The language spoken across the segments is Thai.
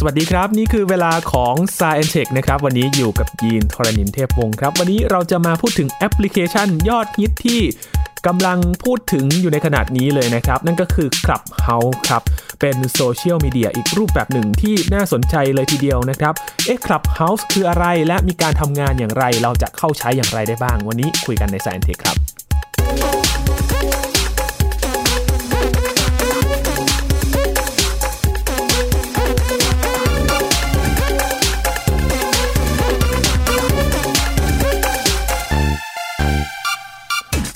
สวัสดีครับ นี่คือเวลาของ Sci and Tech นะครับ วันนี้อยู่กับยีนทรณินเทพวงศ์ครับ วันนี้เราจะมาพูดถึงแอปพลิเคชันยอดฮิตที่กำลังพูดถึงอยู่ในขณะนี้เลยนะครับ นั่นก็คือ Clubhouse ครับ เป็นโซเชียลมีเดียอีกรูปแบบหนึ่งที่น่าสนใจเลยทีเดียวนะครับ เอ๊ะ Clubhouse คืออะไรและมีการทำงานอย่างไร เราจะเข้าใช้อย่างไรได้บ้าง วันนี้คุยกันใน Sci and Tech ครับ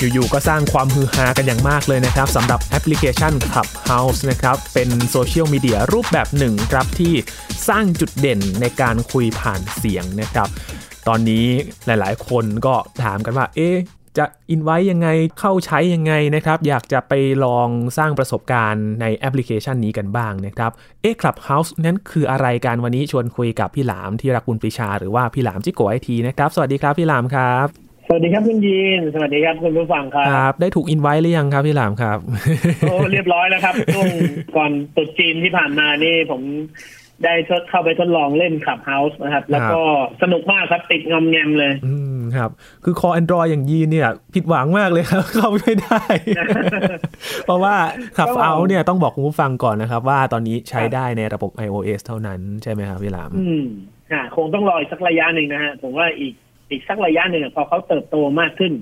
อยู่ๆก็สร้างความฮือฮากันอย่างมากเลยนะครับสำหรับแอปพลิเคชัน Clubhouse นะครับเป็นโซเชียลมีเดียรูปแบบหนึ่งครับที่สร้างจุดเด่นในการคุยผ่านเสียงนะครับ ตอนนี้หลายๆ คนก็ถามกันว่า เอ๊ะจะอินไว้ยังไงเข้าใช้ยังไงนะครับ อยากจะไปลองสร้างประสบการณ์ในแอปพลิเคชันนี้กันบ้างนะครับเอ๊ะ Clubhouse นั้นคืออะไรกันวันนี้ชวนคุยกับพี่หลามที่รักบุญปรีชาหรือว่าพี่หลามจิ๊กโก๋ไอทีนะครับ สวัสดีครับพี่หลามครับ สวัสดีครับคุณยีน สวัสดีครับคุณผู้ฟังครัครับบได้ถูกอินไว้หรือยังครับพี่หลามครับ โอ้เรียบร้อยแล้วครับช่วงก่อนตรุษจีนที่ผ่านมานี่ผมได้ทดเข้าไปทดลองเล่นขับเฮาส์นะครับ แล้วก็สนุกมากครับติดงอมแงมเลย อืมครับ คือคอ Android อย่างยีนเนี่ย ผิดหวังมากเลยครับ เข้าไม่ได้ เพราะว่าขับเอาเนี่ยต้องบอกคุณผู้ฟังก่อนนะครับ ว่าตอนนี้ใช้ได้ในระบบ iOS เท่านั้นใช่ไหมครับพี่หลาม อืมอ่าคงต้องรออีกสักระยะหนึ่งนะฮะผมว่าอีก อีกสักระยะหนึ่งอะพอเขาเติบโตมากขึ้น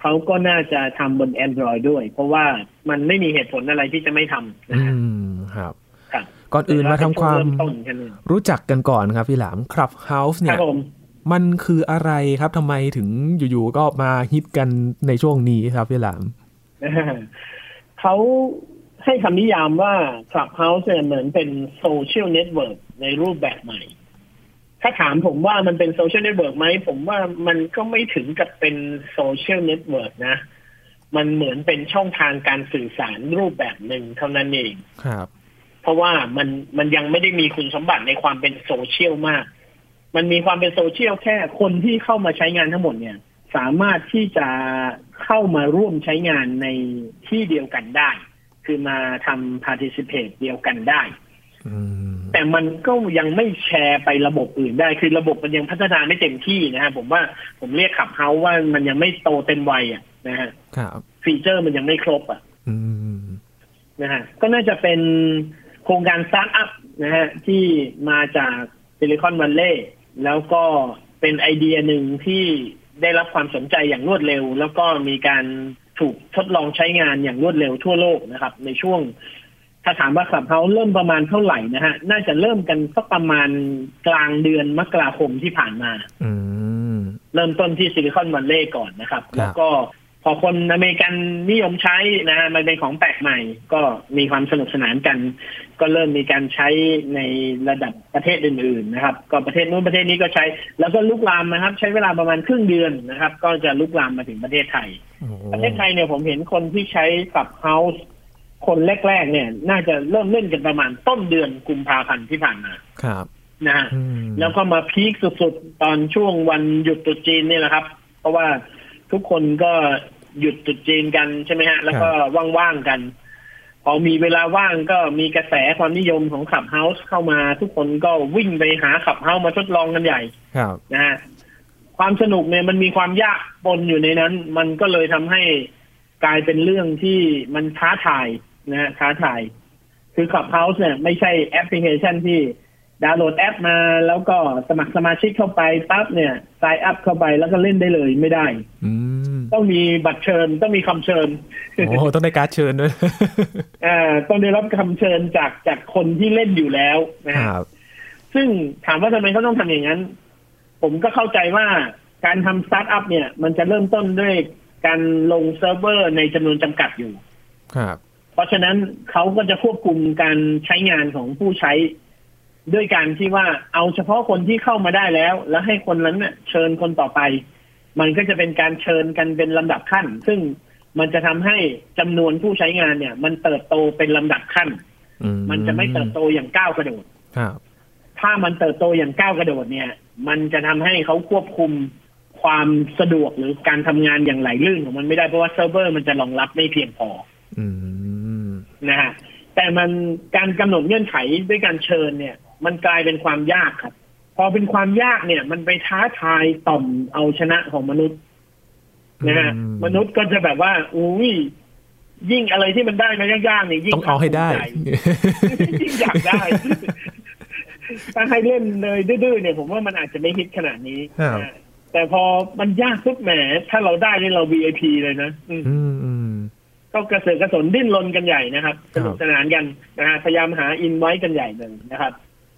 เขาก็น่าจะทำบน Android ด้วย เพราะว่ามันไม่มีเหตุผลอะไรที่จะไม่ทำนะอืฮะมครับครับก่อนอื่นมาทำความเริ่ต้นกันเลยรู้จักกันก่อนครับพี่หลาม Clubhouse คเนี่รัยบผมมันคืออะไรครับทำไมถึงอยู่ๆก็มาฮิตกันในช่วงนี้ครับพี่หลามเขาให้คำนิยามว่า Clubhouse เนี่ยเหมือนเป็นโซเชียลเน็ตเวิร์กในรูปแบบใหม่ ถ้าถามผมว่ามันเป็นโซเชียลเน็ตเวิร์กไหม ผมว่ามันก็ไม่ถึงกับเป็นโซเชียลเน็ตเวิร์กนะ มันเหมือนเป็นช่องทางการสื่อสารรูปแบบหนึ่งเท่านั้นเองครับ เพราะว่ามันมันยังไม่ได้มีคุณสมบัติในความเป็นโซเชียลมาก มันมีความเป็นโซเชียลแค่คนที่เข้ามาใช้งานทั้งหมดเนี่ย สามารถที่จะเข้ามาร่วมใช้งานในที่เดียวกันได้ คือมาทำ participate เดียวกันได้อืม แต่มันก็ยังไม่แชร์ไประบบอื่นได้ คือระบบมันยังพัฒนาไม่เต็มที่นะฮะผมว่าผมเรียก Clubhouse ว่ามันยังไม่โตเต็มวัยอะนะฮะครับฟีเจอร์มันยังไม่ครบอะอืมนะฮะก็น่าจะเป็นโครงการสตาร์ทอัพนะฮะที่มาจากซิลิคอนวัลเลย์แล้วก็เป็นไอเดียหนึ่งที่ได้รับความสนใจอย่างรวดเร็ว แล้วก็มีการถูกทดลองใช้งานอย่างรวดเร็วทั่วโลกนะครับ ในช่วง ถ้าถามว่าขับเขาเริ่มประมาณเท่าไหร่นะฮะ น่าจะเริ่มกันสักประมาณกลางเดือนมกราคมที่ผ่านมาอืมเริ่มต้นที่ซิลิคอนวัลเลย์ก่อนนะครับครับ แล้วก็พอคนอเมริกันนิยมใช้นะฮะมันเป็นของแปลกใหม่ ก็มีความสนุกสนานกัน ก็เริ่มมีการใช้ในระดับประเทศอื่นๆนะครับ ก็ประเทศนู้นประเทศนี้ก็ใช้ แล้วก็ลุกลามนะครับ ใช้เวลาประมาณครึ่งเดือนนะครับ ก็จะลุกลามมาถึงประเทศไทยโอ้ประเทศไทยเนี่ยผมเห็นคนที่ใช้ Clubhouse คนแรกๆเนี่ย น่าจะเริ่มเล่นกันประมาณต้นเดือนกุมภาพันธ์ที่ผ่านมาครับนะฮะอืมแล้วก็มา peak สุดๆ ตอนช่วงวันหยุดตรุษจีนนี่แหละครับ เพราะว่าทุกคนก็หยุดตรุษจีนกันใช่ไหมฮะ แล้วก็ว่างๆกัน พอมีเวลาว่างก็มีกระแสความนิยมของ Clubhouse เข้ามาทุกคนก็วิ่งไปหา Clubhouse มาทดลองกันใหญ่ครับนะฮะความสนุกเนี่ยมันมีความยากปนอยู่ในนั้น มันก็เลยทำให้กลายเป็นเรื่องที่มันท้าทาย นะฮะท้าทาย คือ Clubhouse เนี่ยไม่ใช่แอปพลิเคชันที่ดาวน์โหลดแอปมา แล้วก็สมัครสมาชิกเข้าไปปั๊บเนี่ย s ายอัพเข้าไปแล้วก็เล่นได้เลยไม่ได้อืมต้องมีบัตรเชิญต้องมีคำเชิญโอ้ต้องได้การ์ดเชิญด้วยอ่าต้องได้รับคำเชิญจากจากคนที่เล่นอยู่แล้วนะฮะครับซึ่งถามว่าทำไมเขาต้องทำอย่างนั้น ผมก็เข้าใจว่าการทำสตาร์ทอัพเนี่ย มันจะเริ่มต้นด้วยการลงเซิร์ฟเวอร์ในจำนวนจำกัดอยู่ ครับ เพราะฉะนั้นเขาก็จะควบคุมการใช้งานของผู้ใช้ ด้วยการที่ว่าเอาเฉพาะคนที่เข้ามาได้แล้ว แล้วให้คนนั้นเนี่ยเชิญคนต่อไป มันก็จะเป็นการเชิญกันเป็นลำดับขั้น ซึ่งมันจะทำให้จำนวนผู้ใช้งานเนี่ย มันเติบโตเป็นลำดับขั้นอืมมันจะไม่เติบโตอย่างก้าวกระโดดครับถ้ามันเติบโตอย่างก้าวกระโดดเนี่ย มันจะทำให้เขาควบคุมความสะดวกหรือการทำงานอย่างไหลลื่นของมันไม่ได้เพราะว่าเซิร์ฟเวอร์มันจะรองรับไม่เพียงพอ อืม นะฮะแต่มันการกำหนดเงื่อนไขด้วยการเชิญเนี่ย มันกลายเป็นความยากครับ พอเป็นความยากเนี่ย มันไปท้าทายต่อมเอาชนะของมนุษย์นะฮะอืมมนุษย์ก็จะแบบว่า อุ้ยยิ่งอะไรที่มันได้มายากๆเนี่ยยิ่งต้องเอาให้ได้ภาคภูมิใจยิ่งอยากได้ถ้าให้เล่นเลยดื้อๆเนี่ยผมว่ามันอาจจะไม่ฮิตขนาดนี้ครับนะแต่พอมันยากปุ๊บแหมถ้าเราได้เนี่ยเรา VIP เลยนะอืมอืมอืม ก็กระเสือกกระสนดิ้นรนกันใหญ่นะครับคสรับนุกสนานกันนะฮะพยายามหาอินไว้กันใหญ่เลยนะครับ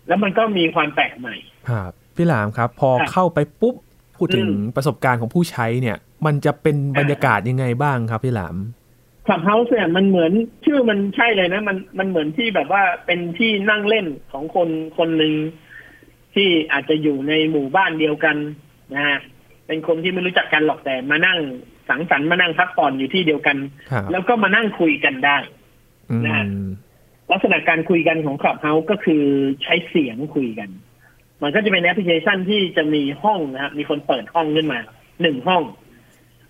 แล้วมันก็มีความแปลกใหม่ครับพี่หลามครับ พอครับเข้าไปปุ๊บพูดถึงอืมประสบการณ์ของผู้ใช้เนี่ย มันจะเป็นบรรยากาศยังไงบ้างครับพี่หลามคลับเฮาส์เนี่ยมันเหมือนชื่อมันใช่เลยนะ มันมันเหมือนที่แบบว่าเป็นที่นั่งเล่นของคนคนหนึ่งที่อาจจะอยู่ในหมู่บ้านเดียวกันนะฮะเป็นคนที่ไม่รู้จักกันหรอกแต่มานั่ง สังสรรค์มานั่งพักผ่อนอยู่ที่เดียวกันครับแล้วก็มานั่งคุยกันได้อืมนะฮะลักษณะการคุยกันของคลับเฮาส์ก็คือใช้เสียงคุยกัน มันก็จะเป็นแอปพลิเคชันที่จะมีห้องนะครับมีคนเปิดห้องขึ้นมาหนึ่งห้อง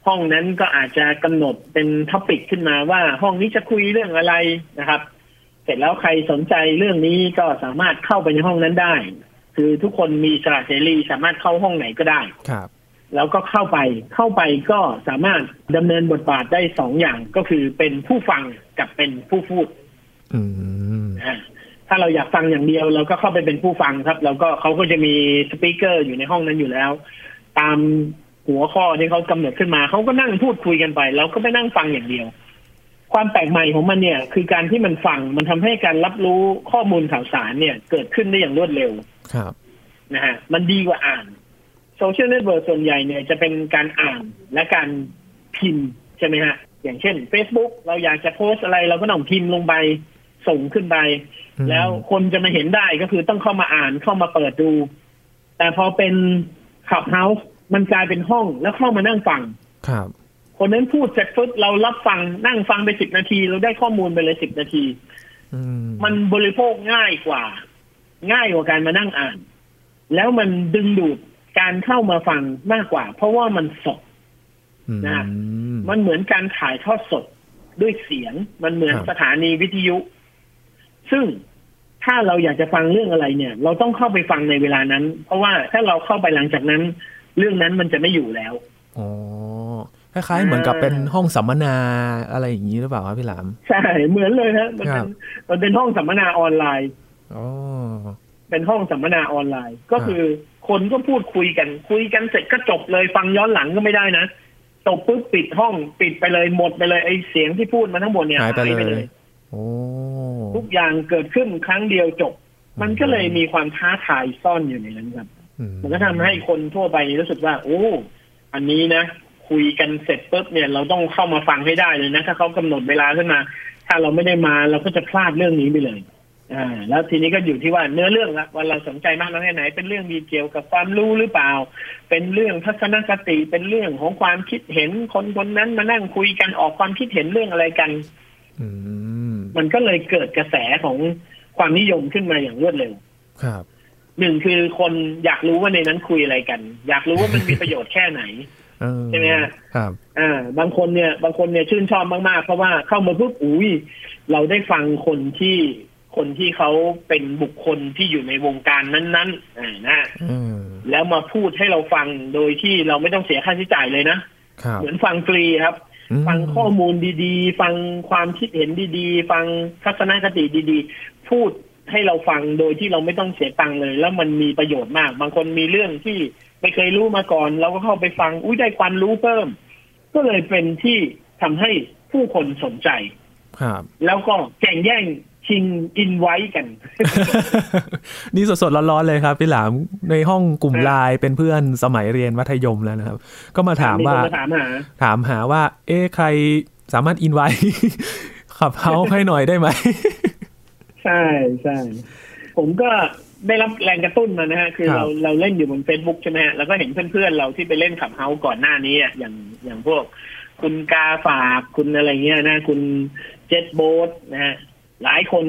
ห้องนั้นก็อาจจะกำหนดเป็น topic ขึ้นมาว่าห้องนี้จะคุยเรื่องอะไรนะครับ เสร็จแล้วใครสนใจเรื่องนี้ก็สามารถเข้าไปในห้องนั้นได้ คือทุกคนมีอิสระเสรีสามารถเข้าห้องไหนก็ได้ครับ แล้วก็เข้าไป เข้าไปก็สามารถดำเนินบทบาทได้สองอย่างก็คือเป็นผู้ฟังกับเป็นผู้พูดอืมอ่าถ้าเราอยากฟังอย่างเดียว เราก็เข้าไปเป็นผู้ฟังครับ แล้วก็เขาก็จะมี speaker อยู่ในห้องนั้นอยู่แล้ว ตามหัวข้อที่เขากำหนดขึ้นมาเขาก็นั่งพูดคุยกันไปแล้วก็ไปนั่งฟังอย่างเดียว ความแปลกใหม่ของมันเนี่ย คือการที่มันฟังมันทำให้การรับรู้ข้อมูลข่าวสารเนี่ย เกิดขึ้นได้อย่างรวดเร็วครับนะฮะมันดีกว่าอ่าน โซเชียลเน็ตเวิร์กส่วนใหญ่เนี่ยจะเป็นการอ่านและการพิมพ์ใช่ไหมฮะ อย่างเช่น Facebook เราอยากจะโพสต์อะไรเราก็ต้องพิมพ์ลงไปส่งขึ้นไปอืมแล้วคนจะมาเห็นได้ก็คือต้องเข้ามาอ่านเข้ามาเปิดดู แต่พอเป็นขับเฮาส์มันกลายเป็นห้องแล้วเข้ามานั่งฟังครับ คนนั้นพูดเสร็จปุ๊บเรารับฟังนั่งฟังไปสิบนาที เราได้ข้อมูลไปเลยสิบนาทีอืมมันบริโภคง่ายกว่า ง่ายกว่าการมานั่งอ่าน แล้วมันดึงดูด การเข้ามาฟังมากกว่า เพราะว่ามันสดอืมนะมันเหมือนการถ่ายทอดสดด้วยเสียงมันเหมือนครับสถานีวิทยุ ซึ่งถ้าเราอยากจะฟังเรื่องอะไรเนี่ย เราต้องเข้าไปฟังในเวลานั้น เพราะว่าถ้าเราเข้าไปหลังจากนั้น เรื่องนั้นมันจะไม่อยู่แล้วอ๋อคล้ายๆเหมือนกับเป็นห้องสัมมนาอะไรอย่างนี้หรือเปล่าครับพี่หลามใช่เหมือนเลยฮะมันครัเป็บนมันเป็นห้องสัมมนาออนไลน์อ๋อ เป็นห้องสัมมนาออนไลน์ ก็คือคนก็พูดคุยกัน คุยกันเสร็จก็จบเลยฟังย้อนหลังก็ไม่ได้นะจบปุ๊บปิดห้องปิดไปเลยหมดไปเลยไอ้เสียงที่พูดมาทั้งหมดเนี่ยหายไปเลยโอ้ทุกอย่างเกิดขึ้นครั้งเดียวจบ มันก็เลยมีความท้าทายซ่อนอยู่ในนั้นครับอืมันก็ทำให้คนทั่วไปรู้สึกว่า โอ้อันนี้นะคุยกันเสร็จปุ๊บเนี่ยเราต้องเข้ามาฟังให้ได้เลยนะ ถ้าเขากำหนดเวลาขึ้นมา ถ้าเราไม่ได้มาเราก็จะพลาดเรื่องนี้ไปเลย อ่าแล้วทีนี้ก็อยู่ที่ว่าเนื้อเรื่องละว่าเราสนใจมากน้อยแค่ไหน เป็นเรื่องมีเกี่ยวกับความรู้หรือเปล่า เป็นเรื่องทัศนคติเป็นเรื่องของความคิดเห็นคนคนนั้นมานั่งคุยกันออกความคิดเห็นเรื่องอะไรกันอืมมันก็เลยเกิดกระแสของความนิยมขึ้นมาอย่างรวดเร็ว ครับหนึ่งคือคนอยากรู้ว่าในนั้นคุยอะไรกัน อยากรู้ว่ามันมีประโยชน์แค่ไหนเออใช่ไหมฮะครับอ่าบางคนเนี่ย บางคนเนี่ยชื่นชอบมากๆ เพราะว่าเข้ามาปุ๊บอุ้ยเราได้ฟังคนที่ คนที่เขาเป็นบุคคลที่อยู่ในวงการนั้นๆอ่านะเออแล้วมาพูดให้เราฟังโดยที่เราไม่ต้องเสียค่าใช้จ่ายเลยนะครับเหมือนฟังฟรีครับอืมฟังข้อมูลดีๆ ฟังความคิดเห็นดีๆ ฟังทัศนคติดีๆ พูดให้เราฟังโดยที่เราไม่ต้องเสียตังค์เลย แล้วมันมีประโยชน์มาก บางคนมีเรื่องที่ไม่เคยรู้มาก่อน เราก็เข้าไปฟังอุ้ยได้ความรู้เพิ่ม ก็เลยเป็นที่ทำให้ผู้คนสนใจ ครับ แล้วก็แข่งแย่ง ชิงอินไว้กัน นี่สดๆร้อนๆเลยครับ พี่หลามในห้องกลุ่มไลน์เป็นเพื่อนสมัยเรียนมัธยมแล้วนะครับ ก็มาถามว่าคนมาถามหา ถามหาว่า เอ๊ะใครสามารถอินไว้ขับเฮาให้หน่อยได้ไหม ใช่ใช่ผมก็ได้รับแรงกระตุ้นมานะฮะ คือครับเราเราเล่นอยู่บน Facebook ใช่ไหมฮะแล้วก็เห็นเพื่อนๆเราที่ไปเล่น Clubhouse ก่อนหน้านี้อะอย่างอย่างพวกคุณกาฝากคุณอะไรเงี้ยนะ คุณเจ็ตโบ๊ทนะฮะ หลายคน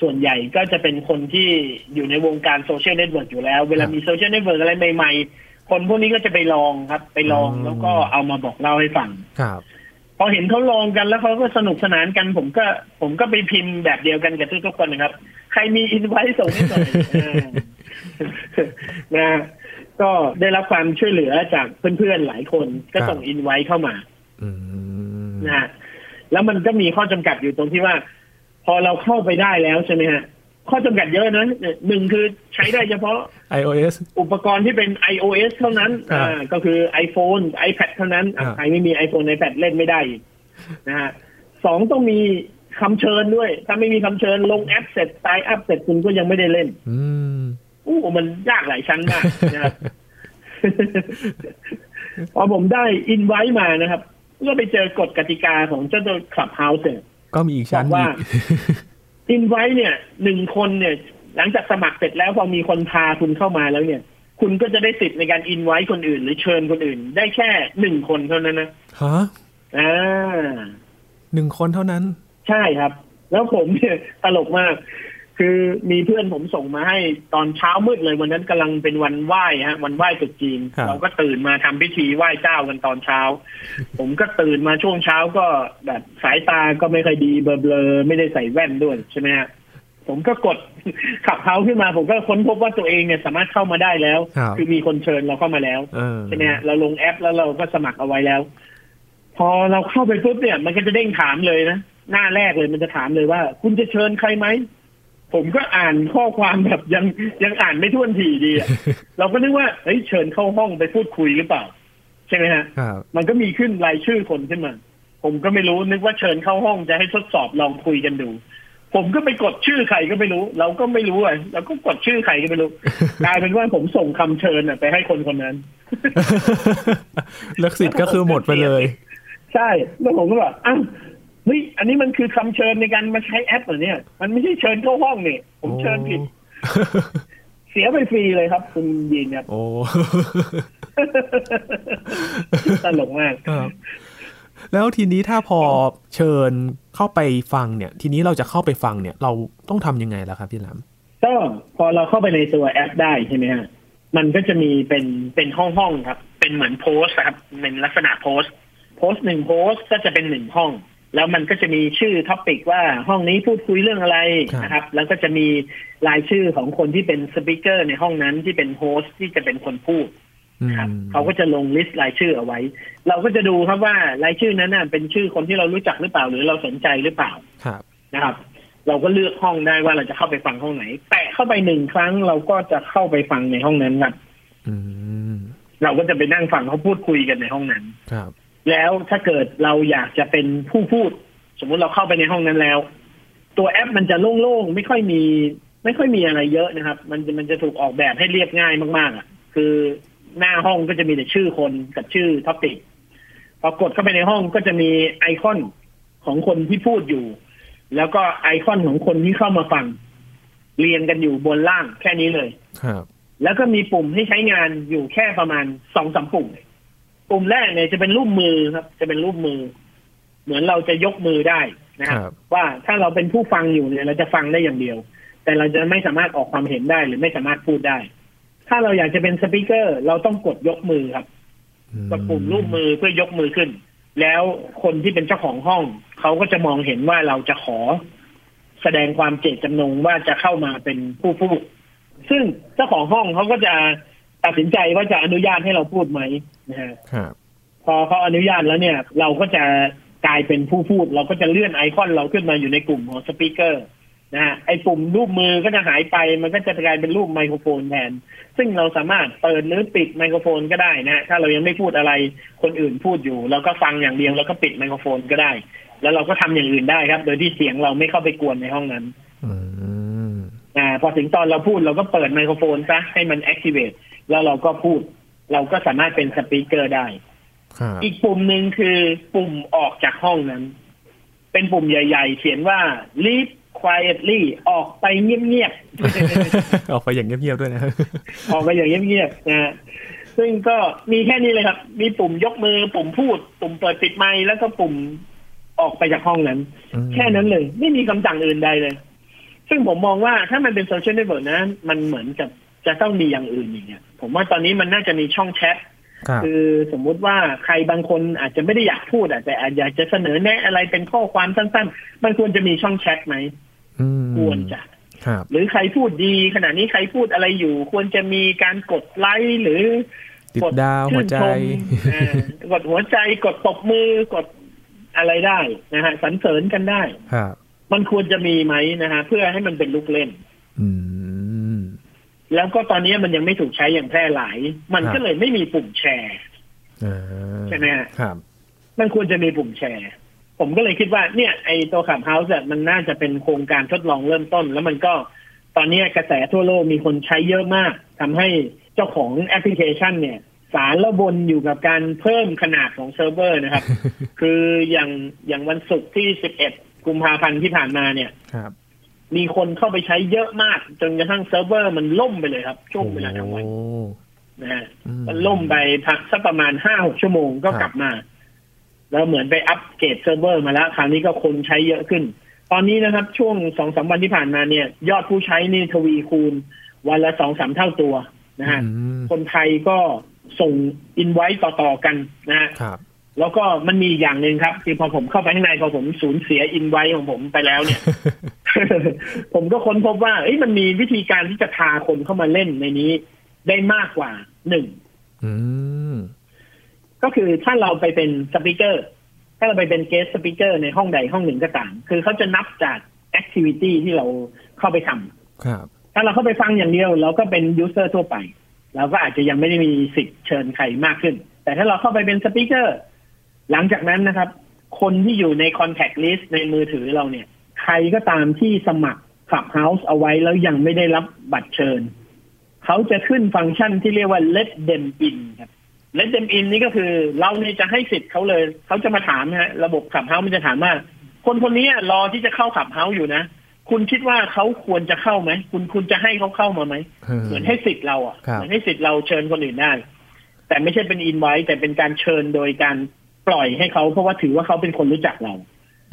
ส่วนใหญ่ก็จะเป็นคนที่อยู่ในวงการโซเชียลเน็ตเวิร์กอยู่แล้ว เวลามีโซเชียลเน็ตเวิร์กอะไรใหม่ๆ คนพวกนี้ก็จะไปลองครับ ไปลองอืมแล้วก็เอามาบอกเล่าให้ฟังครับพอเห็นเขาลองกันแล้วเขาก็สนุกสนานกัน ผมก็ผมก็ไปพิมพ์แบบเดียวกันกับทุกๆคนนะครับ ใครมีอินไว้ส่งให้หน่อยอ่านะก็ได้รับความช่วยเหลือจากเพื่อนๆหลายคนก็ส่งอินไว้เข้ามาอืมนะฮะแล้วมันก็มีข้อจำกัดอยู่ตรงที่ว่า พอเราเข้าไปได้แล้วใช่ไหมฮะ ข้อจำกัดเยอะนะหนึ่งคือใช้ได้เฉพาะ iOS อุปกรณ์ที่เป็น iOS เท่านั้นครับอ่าก็คือ iPhone iPad เท่านั้นอะครับใครไม่มี iPhone iPad เล่นไม่ได้อีกนะฮะสองต้องมีคำเชิญด้วย ถ้าไม่มีคำเชิญลงแอปเสร็จไ i อัพเสร็จคุณก็ยังไม่ได้เล่น อืมอู้มันยากหลายชั้นมากนะครับพอผมได้อินไว้มานะครับ ก็ไปเจอกฎกติกาของเจ้าตัว Clubhouse เนี่ย ก็มีอีกชั้นบอกว่าอีกอินไว้เนี่ยหนึ่งคนเนี่ย หลังจากสมัครเสร็จแล้วพอมีคนพาคุณเข้ามาแล้วเนี่ย คุณก็จะได้สิทธิ์ในการอินไว้คนอื่น หรือเชิญคนอื่น ได้แค่หนึ่งคนเท่านั้นนะฮะอ่าหนึ่งคนเท่านั้น ใช่ครับ แล้วผมเนี่ยตลกมาก คือมีเพื่อนผมส่งมาให้ตอนเช้ามืดเลยวันนั้นกำลังเป็นวันไหว้ฮะวันไหว้ตรุษจีนครับเราก็ตื่นมาทำพิธีไหว้เจ้ากันตอนเช้า ผมก็ตื่นมาช่วงเช้าก็แบบสายตาก็ไม่ค่อยดีเบลอๆไม่ได้ใส่แว่นด้วยใช่ไหมฮะผมก็กดขับเฮาขึ้นมา ผมก็ค้นพบว่าตัวเองเนี่ยสามารถเข้ามาได้แล้วครับอมีคนเชิญเราเข้ามาแล้วเออใช่ไหมฮะเราลงแอปแล้วเราก็สมัครเอาไว้แล้ว พอเราเข้าไปปุ๊บเนี่ย มันก็จะเด้งถามเลยนะหน้าแรกเลยมันจะถามเลยว่า คุณจะเชิญใครไหม ผมก็อ่านข้อความแบบยังยังอ่านไม่ท่วนทีดีอะเราก็นึกว่าเฮ้ยเชิญเข้าห้องไปพูดคุยหรือเปล่า ใช่ไหมฮะครับมันก็มีขึ้นรายชื่อคนขึ้นมา ผมก็ไม่รู้นึกว่าเชิญเข้าห้องจะให้ทดสอบลองคุยกันดู ผมก็ไปกดชื่อใครก็ไม่รู้ เราก็ไม่รู้อะเราก็กดชื่อใครก็ไม่รู้กลายเป็นว่าผมส่งคำเชิญอะไปให้คนคนนั้นเลิกสิทธิ์ก็คือหมดไปเลย ใช่แล้วผมก็แบบอ้าว เฮ้ยอันนี้มันคือคำเชิญในการมาใช้แอปเหรอเนี่ย มันไม่ใช่เชิญเข้าห้องเนี่ยผมเชิญผิด เสียไปฟรีเลยครับ คุณยินครับโอ้ตลกมากครับแล้วทีนี้ถ้าพอเชิญเข้าไปฟังเนี่ย ทีนี้เราจะเข้าไปฟังเนี่ย เราต้องทำยังไงล่ะครับพี่หลามก็พอเราเข้าไปในตัวแอปได้ใช่ไหมฮะมันก็จะมีเป็นเป็นห้องห้องๆครับ เป็นเหมือนโพสต์ครับเป็นลักษณะโพสต์โพสต์หนึ่งโพสต์ก็จะเป็นหนึ่งห้อง แล้วมันก็จะมีชื่อ topic ว่าห้องนี้พูดคุยเรื่องอะไรครับนะครับ แล้วก็จะมีรายชื่อของคนที่เป็น speaker ในห้องนั้นที่เป็น host ที่จะเป็นคนพูดอืมครับเขาก็จะลง list รายชื่อเอาไว้ เราก็จะดูครับว่ารายชื่อนั้นน่ะเป็นชื่อคนที่เรารู้จักหรือเปล่า หรือเราสนใจหรือเปล่าครับนะครับ เราก็เลือกห้องได้ว่าเราจะเข้าไปฟังห้องไหน แตะเข้าไปหนึ่งครั้งเราก็จะเข้าไปฟังในห้องนั้นครับอืมเราก็จะไปนั่งฟังเขาพูดคุยกันในห้องนั้นครับ แล้วถ้าเกิดเราอยากจะเป็นผู้พูด สมมุติเราเข้าไปในห้องนั้นแล้ว ตัวแอปมันจะโล่งๆไม่ค่อยมี ไม่ค่อยมีอะไรเยอะนะครับ มันจะมันจะถูกออกแบบให้เรียบง่ายมากๆอะ คือหน้าห้องก็จะมีแต่ชื่อคนกับชื่อท็อปิกพอกดเข้าไปในห้องก็จะมีไอคอนของคนที่พูดอยู่ แล้วก็ไอคอนของคนที่เข้ามาฟัง เรียงกันอยู่บนล่างแค่นี้เลย ครับ แล้วก็มีปุ่มให้ใช้งานอยู่แค่ประมาณสองสามปุ่ม ปุ่มแรกเนี่ยจะเป็นรูปมือครับ จะเป็นรูปมือ เหมือนเราจะยกมือได้นะคครัรับบว่าถ้าเราเป็นผู้ฟังอยู่เนี่ย เราจะฟังได้อย่างเดียว แต่เราจะไม่สามารถออกความเห็นได้หรือไม่สามารถพูดได้ ถ้าเราอยากจะเป็นสปีกเกอร์ เราต้องกดยกมือครับกดปุ่มรูปมือเพื่อยกมือขึ้น แล้วคนที่เป็นเจ้าของห้อง เขาก็จะมองเห็นว่าเราจะขอ แสดงความเจตจำนงว่าจะเข้ามาเป็นผู้พูดซึ่งเจ้าของห้องเขาก็จะ ตัดสินใจว่าจะอนุญาตให้เราพูดไหมนะฮะครับพอเขาอนุญาตแล้วเนี่ย เราก็จะกลายเป็นผู้พูด เราก็จะเลื่อนไอคอนเราขึ้นมาอยู่ในกลุ่มของสปีกเกอร์นะฮะไอปุ่มรูปมือก็จะหายไป มันก็จะกลายเป็นรูปไมโครโฟนแทน ซึ่งเราสามารถเปิดหรือปิดไมโครโฟนก็ได้นะฮะถ้าเรายังไม่พูดอะไรคนอื่นพูดอยู่เราก็ฟังอย่างเดียวแล้วก็ปิดไมโครโฟนก็ได้ แล้วเราก็ทำอย่างอื่นได้ครับ โดยที่เสียงเราไม่เข้าไปกวนในห้องนั้น อืมอ่าพอถึงตอนเราพูดเราก็เปิดไมโครโฟนซะให้มัน activate แล้วเราก็พูด เราก็สามารถเป็นสปีกเกอร์ได้ครับอีกปุ่มหนึ่งคือปุ่มออกจากห้องนั้น เป็นปุ่มใหญ่ ๆ เขียนว่า leave quietly ออกไปเงียบออกไปอย่างเงียบๆด้วยนะๆออกไปอย่างเงียบๆนะฮะซึ่งก็มีแค่นี้เลยครับ มีปุ่มยกมือ ปุ่มพูด ปุ่มเปิดปิดไมค์แล้วก็ปุ่มออกไปจากห้องนั้นอืมแค่นั้นเลย ไม่มีคำสั่งอื่นใดเลย ซึ่งผมมองว่าถ้ามันเป็นโซเชียลเน็ตเวิร์กนะ มันเหมือนกับจะต้องมีอย่างอื่นอีกเนี่ยผมว่าตอนนี้มันน่าจะมีช่องแชทครับคือสมมุติว่าใครบางคนอาจจะไม่ได้อยากพูดอะแต่อาจอยากจะเสนอแนะอะไรเป็นข้อความสั้น ๆ มันควรจะมีช่องแชทไหมอืมควรจะครับหรือใครพูดดีขณะนี้ใครพูดอะไรอยู่ ควรจะมีการกดไลค์หรือติดกดดาวหัวใจชื่นชมเออกดหัวใจกดตบมือกดอะไรได้นะฮะสรรเสริญกันได้ครับ มันควรจะมีไหมนะฮะเพื่อให้มันเป็นลูกเล่นอืมแล้วก็ตอนนี้มันยังไม่ถูกใช้อย่างแพร่หลาย มันครับก็เลยไม่มีปุ่มแชร์อ่าใช่ไหมฮะครับ มันควรจะมีปุ่มแชร์ ผมก็เลยคิดว่า เนี่ย ไอ้ตัว Clubhouse มันน่าจะเป็นโครงการทดลองเริ่มต้น แล้วมันก็ตอนนี้กระแสทั่วโลกมีคนใช้เยอะมากทำให้เจ้าของแอปพลิเคชัน เนี่ยสาละวนอยู่กับการเพิ่มขนาดของเซิร์ฟเวอร์นะครับ คืออย่างอย่างวันศุกร์ที่11 กุมภาพันธ์ที่ผ่านมาเนี่ยครับ มีคนเข้าไปใช้เยอะมาก จนกระทั่งเซิร์ฟเวอร์มันล่มไปเลยครับ ช่วงเวลากลางวันโอ้นะฮะอืมมันล่มไปพักสักประมาณห้าหกชั่วโมงก็ครับกลับมา แล้วเหมือนไปอัปเกรดเซิร์ฟเวอร์มาแล้วคราวนี้ก็คนใช้เยอะขึ้น ตอนนี้นะครับ ช่วงสองสามวันที่ผ่านมาเนี่ย ยอดผู้ใช้นี่ทวีคูณ วันละสองสามเท่าตัวนะฮะอืมคนไทยก็ส่งอินไว้ต่อๆกันนะฮะครับ แล้วก็มันมีอย่างหนึ่งครับ คือพอผมเข้าไปข้างในพอผมสูญเสียอินไว้ของผมไปแล้วเนี่ย ผมก็ค้นพบว่าเอ้ยมันมีวิธีการที่จะพาคนเข้ามาเล่นในนี้ได้มากกว่าหนึ่งอืมก็คือถ้าเราไปเป็น speaker ถ้าเราไปเป็น guest speaker ในห้องใดห้องหนึ่งก็ตาม คือเขาจะนับจาก activity ที่เราเข้าไปทำครับ ถ้าเราเข้าไปฟังอย่างเดียว เราก็เป็น user ทั่วไป เราก็อาจจะยังไม่ได้มีสิทธิ์เชิญใครมากขึ้น แต่ถ้าเราเข้าไปเป็น speaker หลังจากนั้นนะครับ คนที่อยู่ในคอนแทคลิสต์ในมือถือเราเนี่ย ใครก็ตามที่สมัคร Clubhouse เอาไว้แล้วยังไม่ได้รับบัตรเชิญ เขาจะขึ้นฟังก์ชันที่เรียกว่า let them in ครับ let them in นี่ก็คือเราเนี่ยจะให้สิทธิ์เขาเลย เขาจะมาถามนะฮะระบบ Clubhouse มันจะถามว่า คนคนนี้รอที่จะเข้า Clubhouse อยู่นะ คุณคิดว่าเขาควรจะเข้าไหม คุณคุณจะให้เขาเข้ามาไหม เหมือนให้สิทธิ์เราอะครับเหมือนให้สิทธิ์เราเชิญคนอื่นได้ แต่ไม่ใช่เป็นอินไว้แต่เป็นการเชิญโดยการ ปล่อยให้เขาเพราะว่าถือว่าเขาเป็นคนรู้จักเรา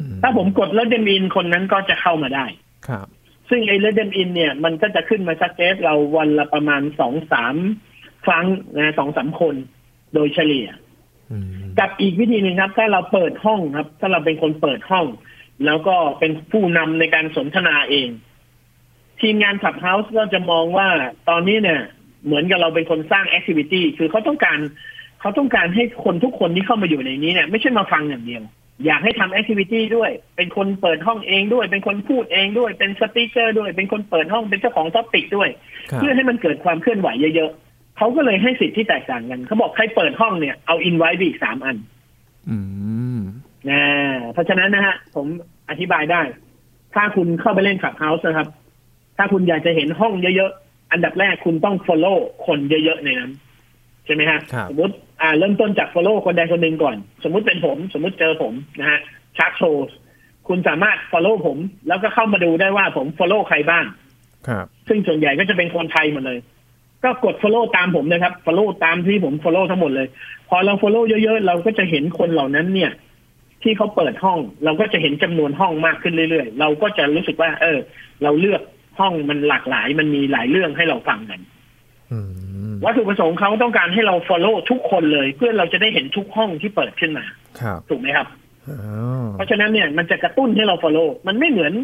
อืมถ้าผมกด let them in คนนั้นก็จะเข้ามาได้ ครับ ซึ่งไอ้ let them in เนี่ยมันก็จะขึ้นมาชัดเจนเราวันละประมาณสองสามครั้งนะสองสามคนโดยเฉลี่ยอืมกับอีกวิธีหนึ่งครับ ถ้าเราเปิดห้องครับ ถ้าเราเป็นคนเปิดห้อง แล้วก็เป็นผู้นำในการสนทนาเอง ทีมงาน Clubhouse ก็จะมองว่าตอนนี้เนี่ย เหมือนกับเราเป็นคนสร้าง activity คือเขาต้องการ เขาต้องการให้คนทุกคนที่เข้ามาอยู่ในนี้เนี่ยไม่ใช่มาฟังอย่างเดียว อยากให้ทำ activity ด้วย เป็นคนเปิดห้องเองด้วย เป็นคนพูดเองด้วย เป็น speaker ด้วย เป็นคนเปิดห้องเป็นเจ้าของ topic ด้วยครับเพื่อให้มันเกิดความเคลื่อนไหวเยอะๆเขาก็เลยให้สิทธิ์ที่แตกต่างกันเขาบอกใครเปิดห้องเนี่ยเอาอินไว้อีกสามอันอืมนะเพราะฉะนั้นนะฮะ ผมอธิบายได้ ถ้าคุณเข้าไปเล่นขับเฮาส์นะครับ ถ้าคุณอยากจะเห็นห้องเยอะๆ อันดับแรกคุณต้อง follow คนเยอะๆ ในนั้น ใช่ไหมฮะครับสมมติ อ่าเริ่มต้นจาก follow คนใดคนหนึ่งก่อน สมมุติเป็นผม สมมุติเจอผมนะฮะชาร์ตโชว์คุณสามารถ follow ผม แล้วก็เข้ามาดูได้ว่าผม follow ใครบ้าง ครับ ซึ่งส่วนใหญ่ก็จะเป็นคนไทยหมดเลย ก็กด follow ตามผมนะครับ follow ตามที่ผม follow ทั้งหมดเลย พอเรา follow เยอะๆ เราก็จะเห็นคนเหล่านั้นเนี่ย ที่เขาเปิดห้อง เราก็จะเห็นจำนวนห้องมากขึ้นเรื่อยๆ เราก็จะรู้สึกว่า เออ เราเลือกห้องมันหลากหลาย มันมีหลายเรื่องให้เราฟังกันอืม วัตถุประสงค์เขาต้องการให้เรา follow ทุกคนเลย เพื่อเราจะได้เห็นทุกห้องที่เปิดขึ้นมาครับถูกไหมครับอ๋อเพราะฉะนั้นเนี่ยมันจะกระตุ้นให้เรา follow มันไม่เหมือน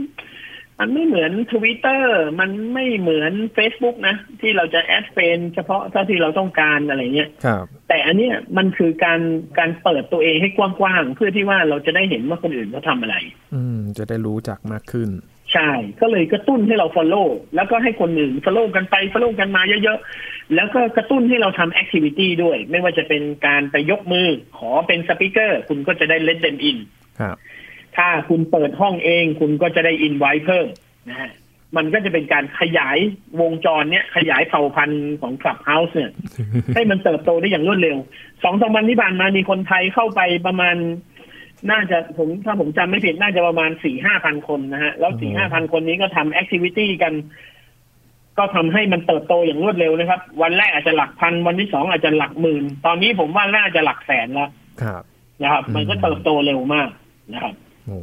มันไม่เหมือนทวิตเตอร์มันไม่เหมือน Facebook นะ ที่เราจะแอดเฟนเฉพาะเท่าที่เราต้องการอะไรเงี้ยครับแต่อันเนี้ยมันคือการการเปิดตัวเองให้กว้างๆเพื่อที่ว่าเราจะได้เห็นว่าคนอื่นเขาทำอะไร อืม จะได้รู้จักมากขึ้นใช่ ก็เลยกระตุ้นให้เรา follow แล้วก็ให้คนอื่น follow กันไป follow กันมาเยอะๆ แล้วก็กระตุ้นให้เราทำ activity ด้วย ไม่ว่าจะเป็นการไปยกมือ ขอเป็นสปิเกอร์ คุณก็จะได้ let them in ครับถ้าคุณเปิดห้องเอง คุณก็จะได้ invite เพิ่มนะฮะมันก็จะเป็นการขยายวงจรเนี้ยขยายเผ่าพันธุ์ของ Clubhouse เนี่ยให้มันเติบโตได้อย่างรวดเร็วสองสามวันที่ผ่านมามีคนไทยเข้าไปประมาณ น่าจะผมถ้าผมจำไม่ผิดน่าจะประมาณสี่ห้าพันคนนะฮะ แล้วสี่ห้าพันคนนี้ก็ทำแอคทิวิตี้กัน ก็ทำให้มันเติบโตอย่างรวดเร็วนะครับ วันแรกอาจจะหลักพัน วันที่สองอาจจะหลักหมื่น ตอนนี้ผมว่าน่าจะหลักแสนแล้วครับนะครับอืมมันก็เติบโตเร็วมากนะครับโอ้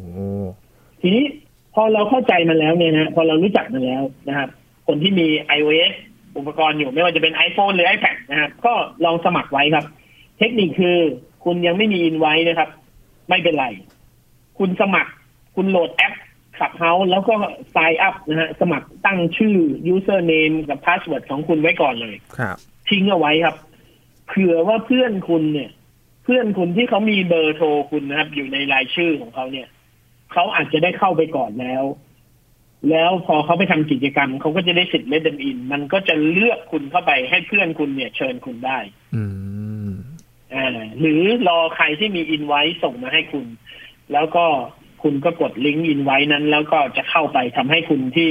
ทีนี้พอเราเข้าใจมันแล้วเนี่ยนะพอเรารู้จักมันแล้วนะครับ คนที่มี iOS อุปกรณ์อยู่ไม่ว่าจะเป็น iPhone หรือ iPad นะครับ ก็ลองสมัครไว้ครับ เทคนิคคือคุณยังไม่มีอินไว้นะครับ ไม่เป็นไร คุณสมัคร คุณโหลดแอป ขับเฮาแล้วก็ sign up นะฮะ สมัครตั้งชื่อ username กับ password ของคุณไว้ก่อนเลย ครับ ทิ้งเอาไว้ครับ เผื่อว่าเพื่อนคุณเนี่ย เพื่อนคุณที่เขามีเบอร์โทรคุณนะครับ อยู่ในรายชื่อของเขาเนี่ย เขาอาจจะได้เข้าไปก่อนแล้ว แล้วพอเขาไปทำกิจกรรม เขาก็จะได้สิทธิ์ let them in มันก็จะเลือกคุณเข้าไปให้เพื่อนคุณเนี่ย เชิญคุณได้ อืมอ่าหรือรอใครที่มีอินไว้ส่งมาให้คุณ แล้วก็ คุณก็กดลิงก์อินไว้นั้น แล้วก็จะเข้าไปทำให้คุณที่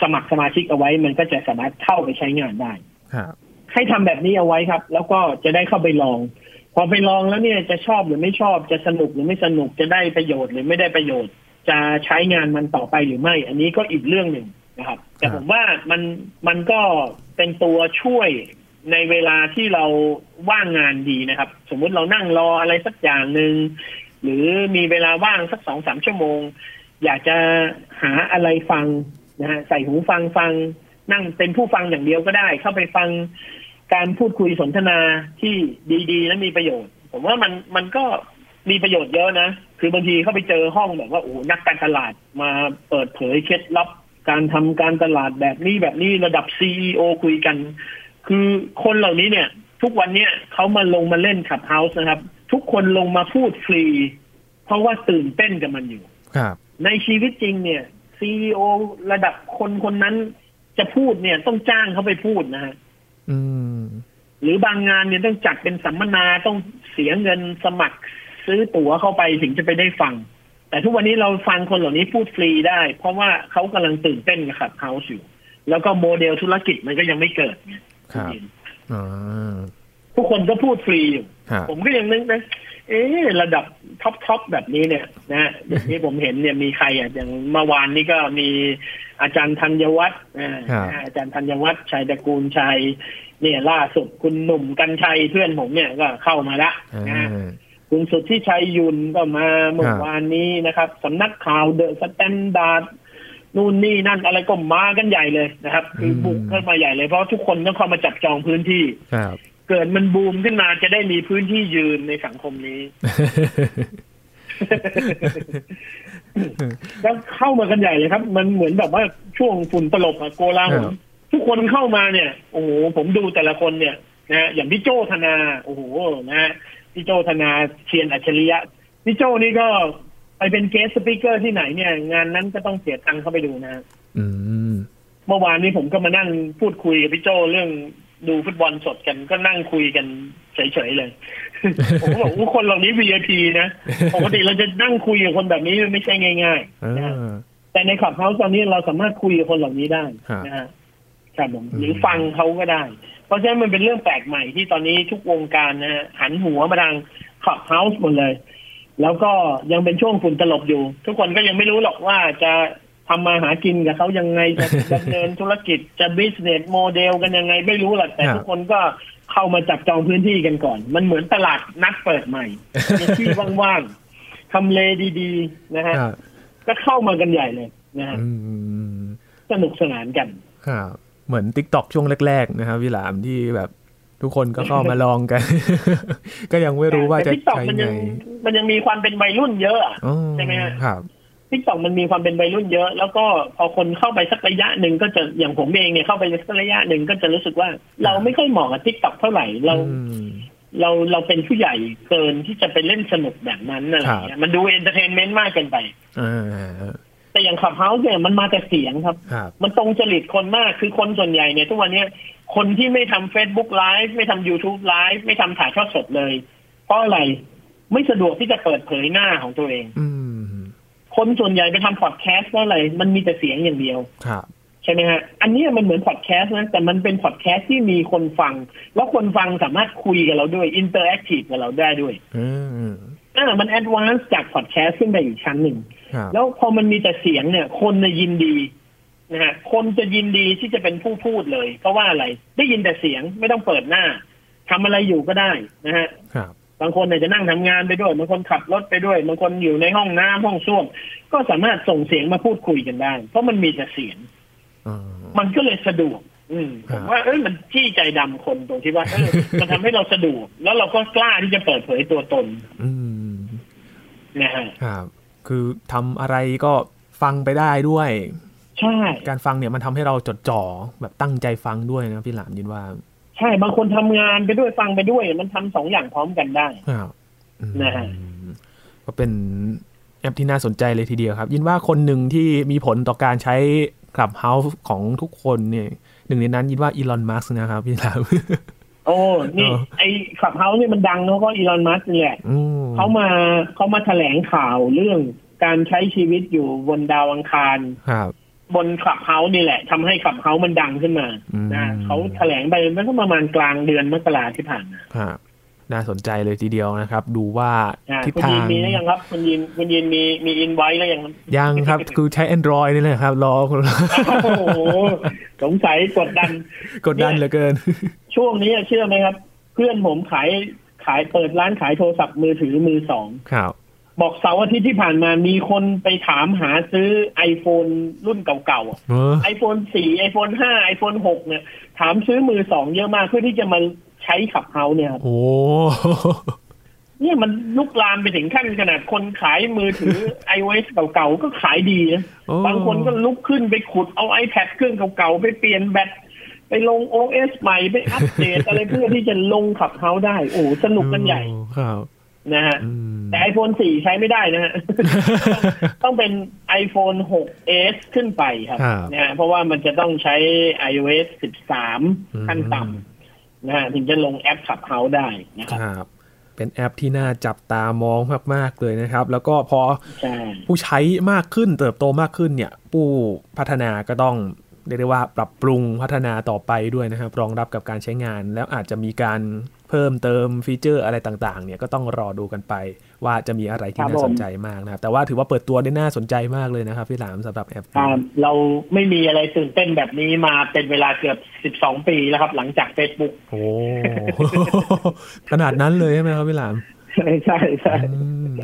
สมัครสมาชิกเอาไว้ มันก็จะสามารถเข้าไปใช้งานได้ครับให้ทำแบบนี้เอาไว้ครับ แล้วก็จะได้เข้าไปลอง พอไปลองแล้วเนี่ยจะชอบหรือไม่ชอบจะสนุกหรือไม่สนุกจะได้ประโยชน์หรือไม่ได้ประโยชน์ จะใช้งานมันต่อไปหรือไม่ อันนี้ก็อีกเรื่องหนึ่งนะครับ แต่ผมว่ามันมันก็เป็นตัวช่วยในเวลาที่เราว่างงานดีนะครับ สมมุติเรานั่งรออะไรสักอย่างหนึ่ง หรือมีเวลาว่างสักสองสามชั่วโมง อยากจะหาอะไรฟังนะฮะใส่หูฟังฟัง นั่งเป็นผู้ฟังอย่างเดียวก็ได้ เข้าไปฟังการพูดคุยสนทนาที่ดีๆ และมีประโยชน์ ผมว่ามันมันก็มีประโยชน์เยอะนะ คือบางทีเข้าไปเจอห้องแบบว่าโอ้นักการตลาดมาเปิดเผยเคล็ดลับ การทำการตลาดแบบนี้แบบนี้ระดับซีอคุยกัน คือคนเหล่านี้เนี่ย ทุกวันเนี้ยเขามาลงมาเล่นขับเฮาส์นะครับ ทุกคนลงมาพูดฟรี เพราะว่าตื่นเต้นกับมันอยู่ครับ ในชีวิตจริงเนี่ยซีอระดับคนคนนั้นจะพูดเนี่ยต้องจ้างเขาไปพูดนะฮะอืมหรือบางงานเนี่ยต้องจัดเป็นสัมมนาต้องเสียเงินสมัครซื้อตั๋วเข้าไปถึงจะไปได้ฟัง แต่ทุกวันนี้เราฟังคนเหล่านี้พูดฟรีได้ เพราะว่าเขากำลังตื่นเต้นกับ Clubhouse อยู่ แล้วก็โมเดลธุรกิจมันก็ยังไม่เกิดไงครับอ่าทุกคนก็พูดฟรีอยู่ครับ ผมก็ยังนึกนะเอ๊ะระดับท็อปท็อปแบบนี้เนี่ยนะฮะอย่างที่ผมเห็นเนี่ยมีใครอะอย่างเมื่อวานนี้ก็มีอาจารย์ธันยวัชร์อ่าครับอาจารย์ธันยวัชร์ไชยตระกูลชัย เนี่ยล่าสุดคุณหนุ่มกรรชัยเพื่อนผมเนี่ยก็เข้ามาละอ่านะฮะคุณสุทธิชัยหยุ่นก็มาเมื่อวานนี้นะครับสำนักข่าว The Standard นู่นนี่นั่นอะไรก็มากันใหญ่เลยนะครับ คือบุกเข้ามาใหญ่เลยเพราะทุกคนต้องเข้ามาจับจองพื้นที่ครับ เกิดมันบูมขึ้นมาจะได้มีพื้นที่ยืนในสังคมนี้แล้วเข้ามากันใหญ่เลยครับ มันเหมือนแบบว่าช่วงฝุ่นตลบอะโกลาหลครับทุกคนเข้ามาเนี่ย โอ้โหผมดูแต่ละคนเนี่ยนะฮะอย่างพี่โจธนา โอ้โหนะฮะพี่โจธนาเธียรอัจฉริยะพี่โจนี่ก็ไปเป็น guest speaker ที่ไหนเนี่ย งานนั้นก็ต้องเสียตังค์เข้าไปดูนะอืมเมื่อวานนี้ผมก็มานั่งพูดคุยกับพี่โจเรื่อง ดูฟุตบอลสดกันก็นั่งคุยกันเฉยๆเลย ผมก็บอกว่าคนเหล่านี้ VIP นะปกติเราจะนั่งคุยกับคนแบบนี้มันไม่ใช่ง่ายอ่ๆนะฮะาแต่ในขับเฮาส์ตอนนี้เราสามารถคุยกับคนเหล่านี้ได้ครับนะฮะครับผมอืมหรือฟังเขาก็ได้ เพราะฉะนั้นมันเป็นเรื่องแปลกใหม่ที่ตอนนี้ทุกวงการนะฮะหันหัวมาทางขับเฮาส์หมดเลย แล้วก็ยังเป็นช่วงฝุ่นตลบอยู่ ทุกคนก็ยังไม่รู้หรอกว่าจะ ทำมาหากินกับเขายังไงจะดำเนินธุรกิจจะ business model กันยังไงไม่รู้หรอกแต่ครับทุกคนก็เข้ามาจับจองพื้นที่กันก่อน มันเหมือนตลาดนัดเปิดใหม่มีที่ว่างๆทำเลดีๆนะฮะครับก็เข้ามากันใหญ่เลยนะฮะอืมสนุกสนานกันครับเหมือน t ิ k t o k ช่วงแรก ๆ นะครับพี่หลามที่แบบทุกคนก็เข้ามาลองกัน ก็ยังไม่รู้ว่าจะแต่ TikTok ใช้มันไงยังมันยังมีความเป็นวัยรุ่นเยอะอะอ๋อใช่ไหมฮะครับ ทิกตอกมันมีความเป็นวัยรุ่นเยอะ แล้วก็พอคนเข้าไปสักระยะหนึ่งก็จะอย่างผมเองเนี่ยเข้าไปสักระยะหนึ่งก็จะรู้สึกว่า เราไม่ค่อยเหมาะกับ TikTok เท่าไหร่เราอืมเราเราเป็นผู้ใหญ่เกินที่จะไปเล่นสนุกแบบนั้นอะไรอย่างเงี้ยมันดู entertainment มากเกินไปอ่าแต่อย่าง Clubhouse เนี่ยมันมาแต่เสียงครับครับ มันตรงจริตคนมากคือคนส่วนใหญ่เนี่ยทุกวันเนี้ยคนที่ไม่ทำ Facebook Live ไม่ทำ YouTube Live ไม่ทำถ่ายทอดสดเลย เพราะอะไรไม่สะดวกที่จะเปิดเผยหน้าของตัวเอง อืม คนส่วนใหญ่ไปทำพอดแคสต์เพราะอะไร มันมีแต่เสียงอย่างเดียวครับใช่ไหมฮะ อันเนี้ยมันเหมือนพอดแคสต์นะ แต่มันเป็นพอดแคสต์ที่มีคนฟัง แล้วคนฟังสามารถคุยกับเราด้วย interactive กับเราได้ด้วย อืมอ่ามัน advance จากพอดแคสต์ขึ้นไปอีกชั้นหนึ่งครับแล้วพอมันมีแต่เสียงเนี่ย คนจะยินดีนะฮะ คนจะยินดีที่จะเป็นผู้พูดเลย เพราะว่าอะไร ได้ยินแต่เสียงไม่ต้องเปิดหน้าทำอะไรอยู่ก็ได้นะฮะครั บบางคนเนี่ยจะนั่งทำงานไปด้วยบางคนขับรถไปด้วยบางคนอยู่ในห้องน้ำห้องส้วมก็สามารถส่งเสียงมาพูดคุยกันได้ เพราะมันมีแต่เสียงอ่ามันก็เลยสะดวก อืมผมว่าเอ้ยมันจี้ใจดำคนตรงที่ว่าเออมันทำให้เราสะดวก แล้วเราก็กล้าที่จะเปิดเผยตัวตน อืมนะฮะครับคือทำอะไรก็ฟังไปได้ด้วย ใช่ การฟังเนี่ยมันทำให้เราจดจ่อแบบตั้งใจฟังด้วยนะพี่หลามยินว่า ใช่ บางคนทำงานไปด้วยฟังไปด้วย มันทำสองอย่างพร้อมกันได้ครับอืมนะฮะก็เป็นแอปที่น่าสนใจเลยทีเดียวครับ ยินว่าคนหนึ่งที่มีผลต่อการใช้ Clubhouse ของทุกคนเนี่ยหนึ่งในนั้นยินว่าอีลอนมัสนะครับพี่หลามโอ้ นี่เออไอ้ขับเฮานี่มันดังเนอะเพราะอีลอนมัสก์นี่แหละอืมเขามาเขามาแถลงข่าวเรื่องการใช้ชีวิตอยู่บนดาวอังคารครับ บนขับเฮานี่แหละทำให้ขับเฮามันดังขึ้นมาอืมนะเขาแถลงไปมันก็ประมาณกลางเดือนมกราที่ผ่านมาครับน่าสนใจเลยทีเดียวนะครับ ดูว่าอ่าทิศคุณทายินงมีหรือยังครับคุณยินคุณยินมีมีอินไว้แล้วยังครับยังครับ คือใช้ Android นี่แหละครับ รอโอ้โหสงสัยกดดัน กดดันเหลือเกิน ช่วงนี้เชื่อไหมครับ เพื่อนผมขายขายเปิดร้านขายโทรศัพท์มือถือมือสองครับ บอกเสาร์อาทิตย์ที่ผ่านมามีคนไปถามหาซื้อ iPhone รุ่นเก่าๆเออไอโฟนสี่ไอโฟนห้าไอโฟนหกเนี่ย ถามซื้อมือสองเยอะมากเพื่อที่จะมาใช้ขับเฮาเนี่ยครับโอ้เนี่ยมันลุกลามไปถึงขั้นขนาดคนขายมือถือ iOS เก่าๆ ก็ขายดีนะโอ้บางคนก็ลุกขึ้นไปขุดเอา iPad เครื่องเก่าๆ ไปเปลี่ยนแบตไปลง OS ใหม่ ไปอัปเดตอะไรเพื่อที่จะลงขับเฮาได้ โอ้สนุกกันใหญ่ครับ นะฮะอืมแต่ iPhone 4 ใช้ไม่ได้นะฮะ ต้องเป็น iPhone 6s ขึ้นไปครับครับนะฮะเพราะว่ามันจะต้องใช้ iOS อืม13 ขั้นต่ำนะฮะถึงจะลงแอปขับเฮาได้นะครับครับเป็นแอปที่น่าจับตามองมาก ๆ เลยนะครับ แล้วก็พอใช่ผู้ใช้มากขึ้นเติบโตมากขึ้นเนี่ย ผู้พัฒนาก็ต้องเรียกได้ว่าปรับปรุงพัฒนาต่อไปด้วยนะครับ รองรับกับการใช้งานแล้วอาจจะมีการ เพิ่มเติมฟีเจอร์อะไรต่างๆ เนี่ยก็ต้องรอดูกันไป ว่าจะมีอะไรที่น่าสนใจมากนะครับแต่ว่าถือว่าเปิดตัวได้น่าสนใจมากเลยนะครับพี่หลามสำหรับแอปคนี้รับเราไม่มีอะไรตื่นเต้นแบบนี้มาเป็นเวลาเกือบ 12 ปีแล้วครับ หลังจาก Facebook โอ้ขนาดนั้นเลยใช่ไหมครับพี่หลามใช่ใช่ใช่อืม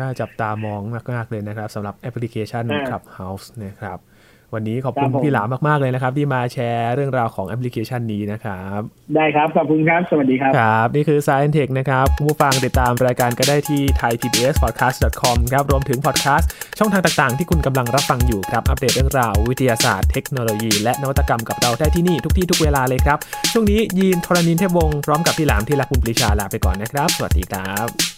น่าจับตามองมากๆเลยนะครับสำหรับแอปพลิเคชันอ่า Clubhouse นะครับ วันนี้ขอบคุณครับผมพี่หลามมาก ๆ เลยนะครับ ที่มาแชร์เรื่องราวของแอปพลิเคชันนี้นะครับ ได้ครับ ขอบคุณครับ สวัสดีครับครับ นี่คือ Science Tech นะครับคุณผู้ฟังติดตามรายการก็ได้ที่ thaipbspodcast.com ครับรวมถึงพอดแคสต์ช่องทางต่างๆ ที่คุณกำลังรับฟังอยู่ครับ อัปเดตเรื่องราววิทยาศาสตร์เทคโนโลยี และนวัตกรรมกับเราได้ที่นี่ทุกที่ทุกเวลาเลยครับช่วงนี้ยีนทรณินเทพวงศ์พร้อมกับพี่หลามที่รักคุณปรีชาลาไปก่อนนะครับ สวัสดีครับ